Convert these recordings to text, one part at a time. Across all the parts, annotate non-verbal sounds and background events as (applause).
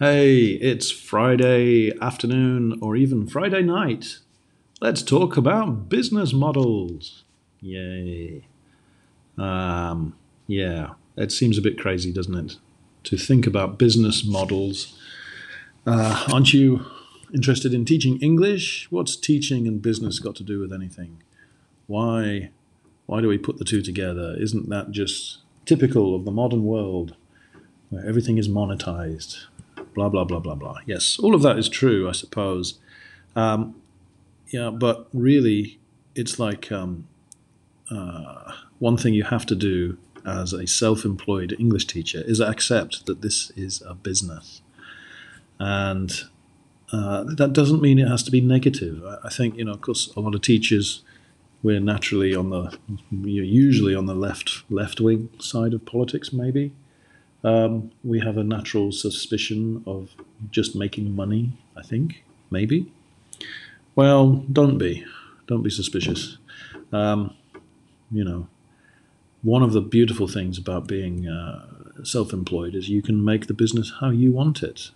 Hey, it's Friday afternoon or even Friday night. Let's talk about business models. Yay. Um, yeah, it seems a bit crazy, doesn't it? To think about business models. Uh, aren't you interested in teaching English? What's teaching and business got to do with anything? Why, why do we put the two together? Isn't that just typical of the modern world where everything is monetized? Blah, blah, blah, blah, blah. Yes, all of that is true, I suppose. Um, yeah, but really, it's like um, uh, one thing you have to do as a self employed English teacher is accept that this is a business. And uh, that doesn't mean it has to be negative. I, think, you know, of course, a lot of teachers, we're naturally on the, usually on the left left wing side of politics, maybe. Um, we have a natural suspicion of just making money, I think, maybe. Well, don't be. Don't be suspicious. Um, you know, one of the beautiful things about being uh, self employed is you can make the business how you want it.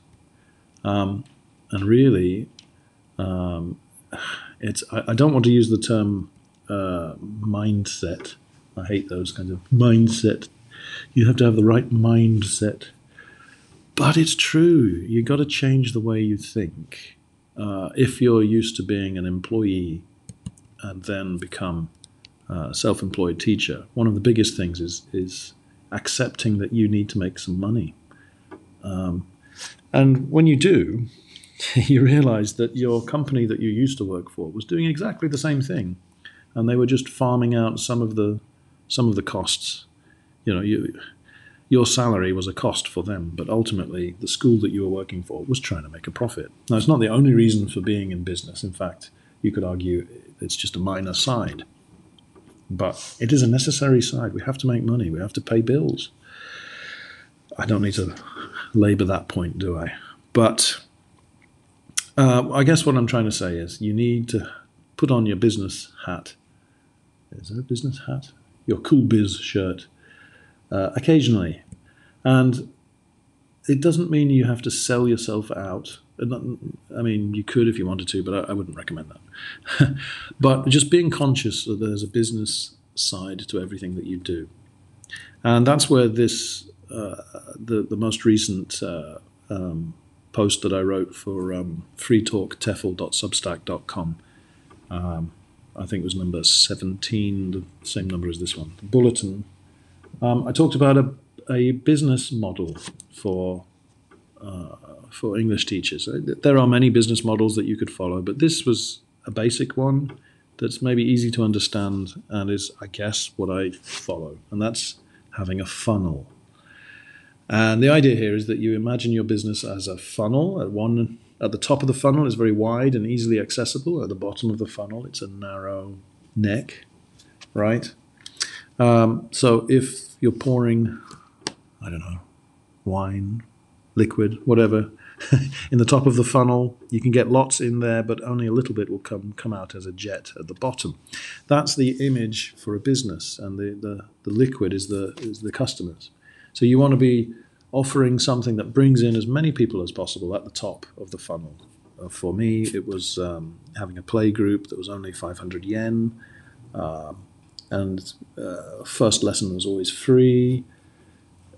Um, and really, um, it's I, I, don't want to use the term uh, mindset. I hate those kinds of mindset you have to have the right mindset. But it's true. You've got to change the way you think. Uh, if you're used to being an employee and then become a self employed teacher, one of the biggest things is, is accepting that you need to make some money. Um, and when you do, (laughs) you realize that your company that you used to work for was doing exactly the same thing. And they were just farming out some of the some of the costs you know, you, your salary was a cost for them, but ultimately the school that you were working for was trying to make a profit. Now, it's not the only reason for being in business. In fact, you could argue it's just a minor side. But it is a necessary side. We have to make money, we have to pay bills. I don't need to labor that point, do I? But uh, I guess what I'm trying to say is you need to put on your business hat. Is that a business hat? Your cool biz shirt uh, occasionally. And it doesn't mean you have to sell yourself out. I mean, you could if you wanted to, but I, I wouldn't recommend that. (laughs) but just being conscious that there's a business side to everything that you do. And that's where this, uh, the, the most recent uh, um, post that I wrote for um, freetalktefl.substack.com, um, I think was number 17, the same number as this one, bulletin um, I talked about a, a business model for uh, for English teachers. Uh, there are many business models that you could follow, but this was a basic one that's maybe easy to understand and is, I guess, what I follow, and that's having a funnel. And the idea here is that you imagine your business as a funnel. At one at the top of the funnel is very wide and easily accessible. At the bottom of the funnel, it's a narrow neck, right? Um, so if you're pouring, I don't know, wine, liquid, whatever, (laughs) in the top of the funnel. You can get lots in there, but only a little bit will come come out as a jet at the bottom. That's the image for a business, and the, the, the liquid is the is the customers. So you want to be offering something that brings in as many people as possible at the top of the funnel. Uh, for me, it was um, having a play group that was only 500 yen. Um, and uh, first lesson was always free.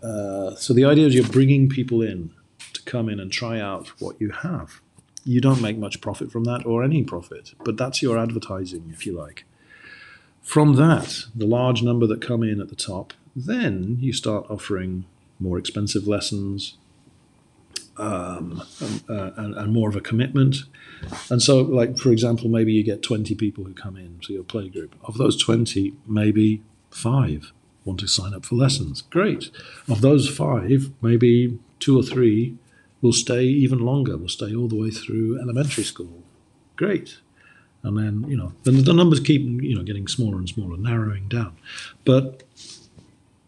Uh, so the idea is you're bringing people in to come in and try out what you have. You don't make much profit from that or any profit, but that's your advertising, if you like. From that, the large number that come in at the top, then you start offering more expensive lessons, um, uh, and, and, more of a commitment. And so, like for example, maybe you get 20 people who come in to your play group. Of those 20, maybe five want to sign up for lessons. Great. Of those five, maybe two or three will stay even longer. Will stay all the way through elementary school. Great. And then you know, then the numbers keep you know getting smaller and smaller, narrowing down. But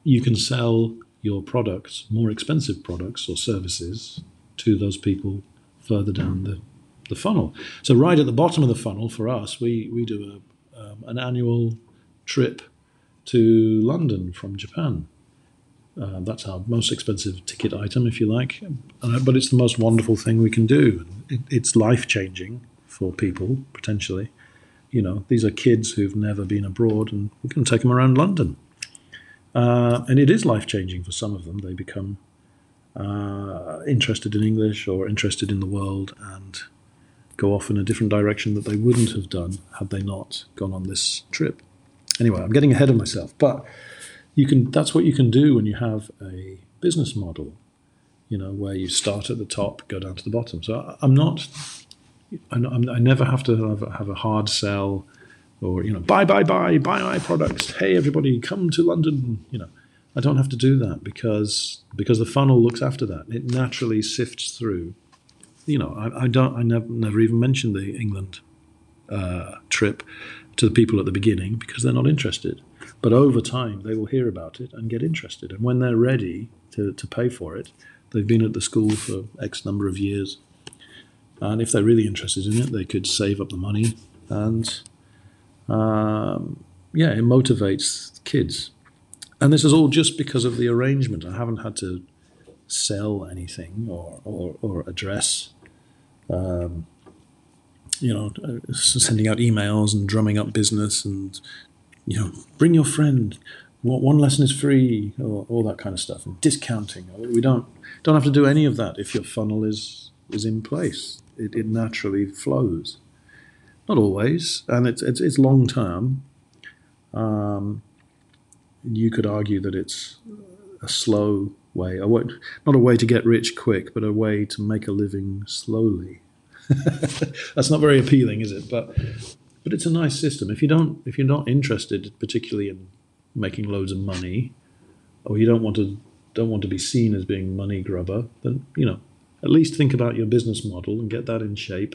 you can sell your products, more expensive products or services, to those people further down the, the funnel. So right at the bottom of the funnel for us, we, we do a, um, an annual trip to London from Japan. Uh, that's our most expensive ticket item, if you like. Uh, but it's the most wonderful thing we can do. It, it's life changing for people, potentially. You know, these are kids who've never been abroad, and we can take them around London. Uh, and it is life changing for some of them. They become uh, interested in English or interested in the world and go off in a different direction that they wouldn't have done had they not gone on this trip. Anyway, I'm getting ahead of myself, but you can that's what you can do when you have a business model, you know, where you start at the top, go down to the bottom. So I'm not I, I never have to have, have a hard sell or you know buy buy buy buy my products hey everybody come to london you know i don't have to do that because because the funnel looks after that. It naturally sifts through. You know i, I don't i never never even mentioned the england uh, trip to the people at the beginning because they're not interested. But over time they will hear about it and get interested. And when they're ready to, to pay for it they've been at the school for x number of years. And if they're really interested in it they could save up the money. And um, yeah, it motivates kids. And this is all just because of the arrangement. I haven't had to sell anything or, or, or address, um, you know, (laughs) sending out emails and drumming up business and, you know, bring your friend. One lesson is free, or all that kind of stuff, and discounting. We don't don't have to do any of that if your funnel is is in place. It, it naturally flows. Not always, and it's it's, it's long term. Um, you could argue that it's a slow way, a way, not a way to get rich quick, but a way to make a living slowly. (laughs) That's not very appealing, is it? But but it's a nice system. If you don't, if you're not interested, particularly in making loads of money, or you don't want to don't want to be seen as being money grubber, then you know at least think about your business model and get that in shape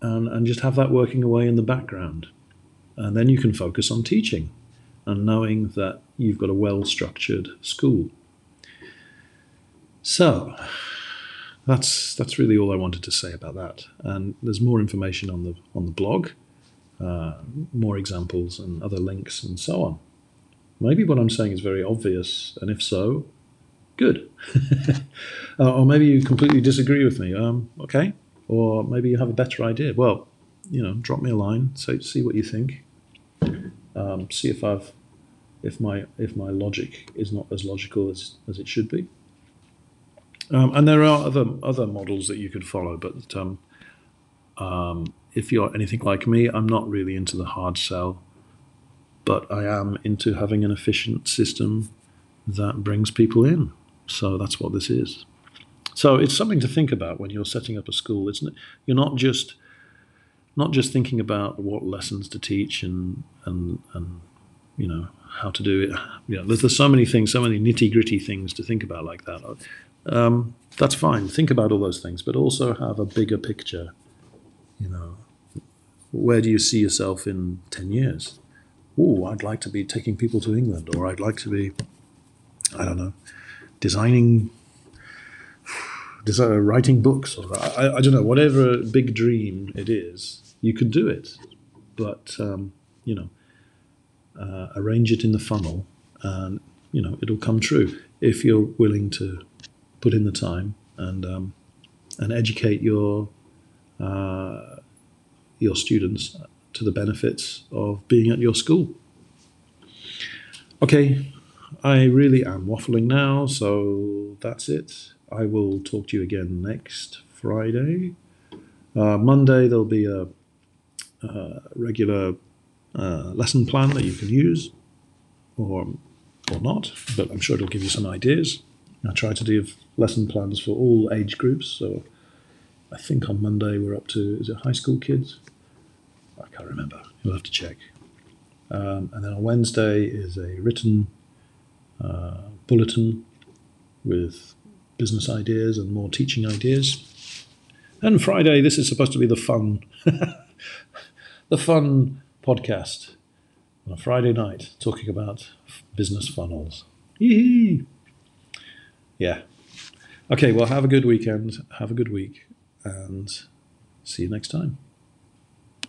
and, and just have that working away in the background. And then you can focus on teaching and knowing that you've got a well structured school. So that's that's really all I wanted to say about that. And there's more information on the on the blog, uh, more examples and other links and so on. Maybe what I'm saying is very obvious, and if so, good. (laughs) uh, or maybe you completely disagree with me. Um, okay, or maybe you have a better idea. Well, you know, drop me a line, so see what you think. Um, see if I've if my if my logic is not as logical as, as it should be. Um, and there are other other models that you could follow, but um, um, if you're anything like me, I'm not really into the hard sell, but I am into having an efficient system that brings people in. So that's what this is. So it's something to think about when you're setting up a school, isn't it? You're not just not just thinking about what lessons to teach and and and you know how to do it. You know, there's, there's so many things, so many nitty gritty things to think about like that. Um, that's fine. Think about all those things, but also have a bigger picture. You know, where do you see yourself in ten years? Oh, I'd like to be taking people to England, or I'd like to be, I don't know, designing uh, writing books or I, I, don't know whatever big dream it is you can do it but um, you know uh, arrange it in the funnel and you know it'll come true if you're willing to put in the time and um, and educate your uh, your students to the benefits of being at your school okay I really am waffling now so that's it I will talk to you again next Friday. Uh, Monday, there'll be a, a regular uh, lesson plan that you can use, or, or not, but I'm sure it'll give you some ideas. I try to do lesson plans for all age groups. So I think on Monday we're up to, is it high school kids? I can't remember. You'll have to check. Um, and then on Wednesday is a written uh, bulletin with business ideas and more teaching ideas. And Friday, this is supposed to be the fun, (laughs) the fun podcast on a Friday night talking about business funnels. Yee-hee. Yeah. Okay, well, have a good weekend, have a good week, and see you next time.